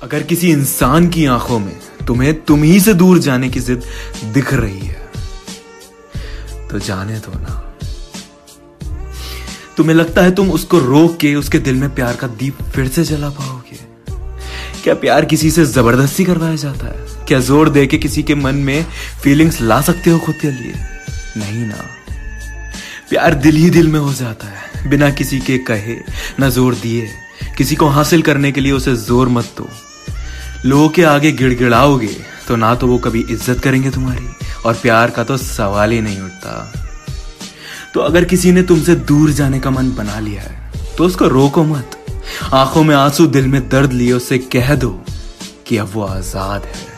अगर किसी इंसान की आँखों में तुम्हें तुम ही से दूर जाने की जिद दिख रही है तो जाने दो ना। तुम्हें लगता है तुम उसको रोक के, उसके दिल में प्यार का दीप फिर से जला पाओगे? क्या प्यार किसी से ज़बरदस्ती करवाया जाता है? क्या ज़ोर दे के किसी के मन में फीलिंग्स ला सकते हो खुद के लिए? नहीं ना। प्यार दिल ही दिल में हो जाता है, बिना किसी के कहे, ना ज़ोर दिए। किसी को हासिल करने के लिए उसे ज़ोर मत दो। लोगों के आगे गिड़गिड़ाओगे तो ना तो वो कभी इज़्ज़त करेंगे तुम्हारी, और प्यार का तो सवाल ही नहीं उठता। तो अगर किसी ने तुमसे दूर जाने का मन बना लिया है तो उसको रोको मत। आँखों में आँसू, दिल में दर्द लिए, उसे कह दो कि अब वो आज़ाद है।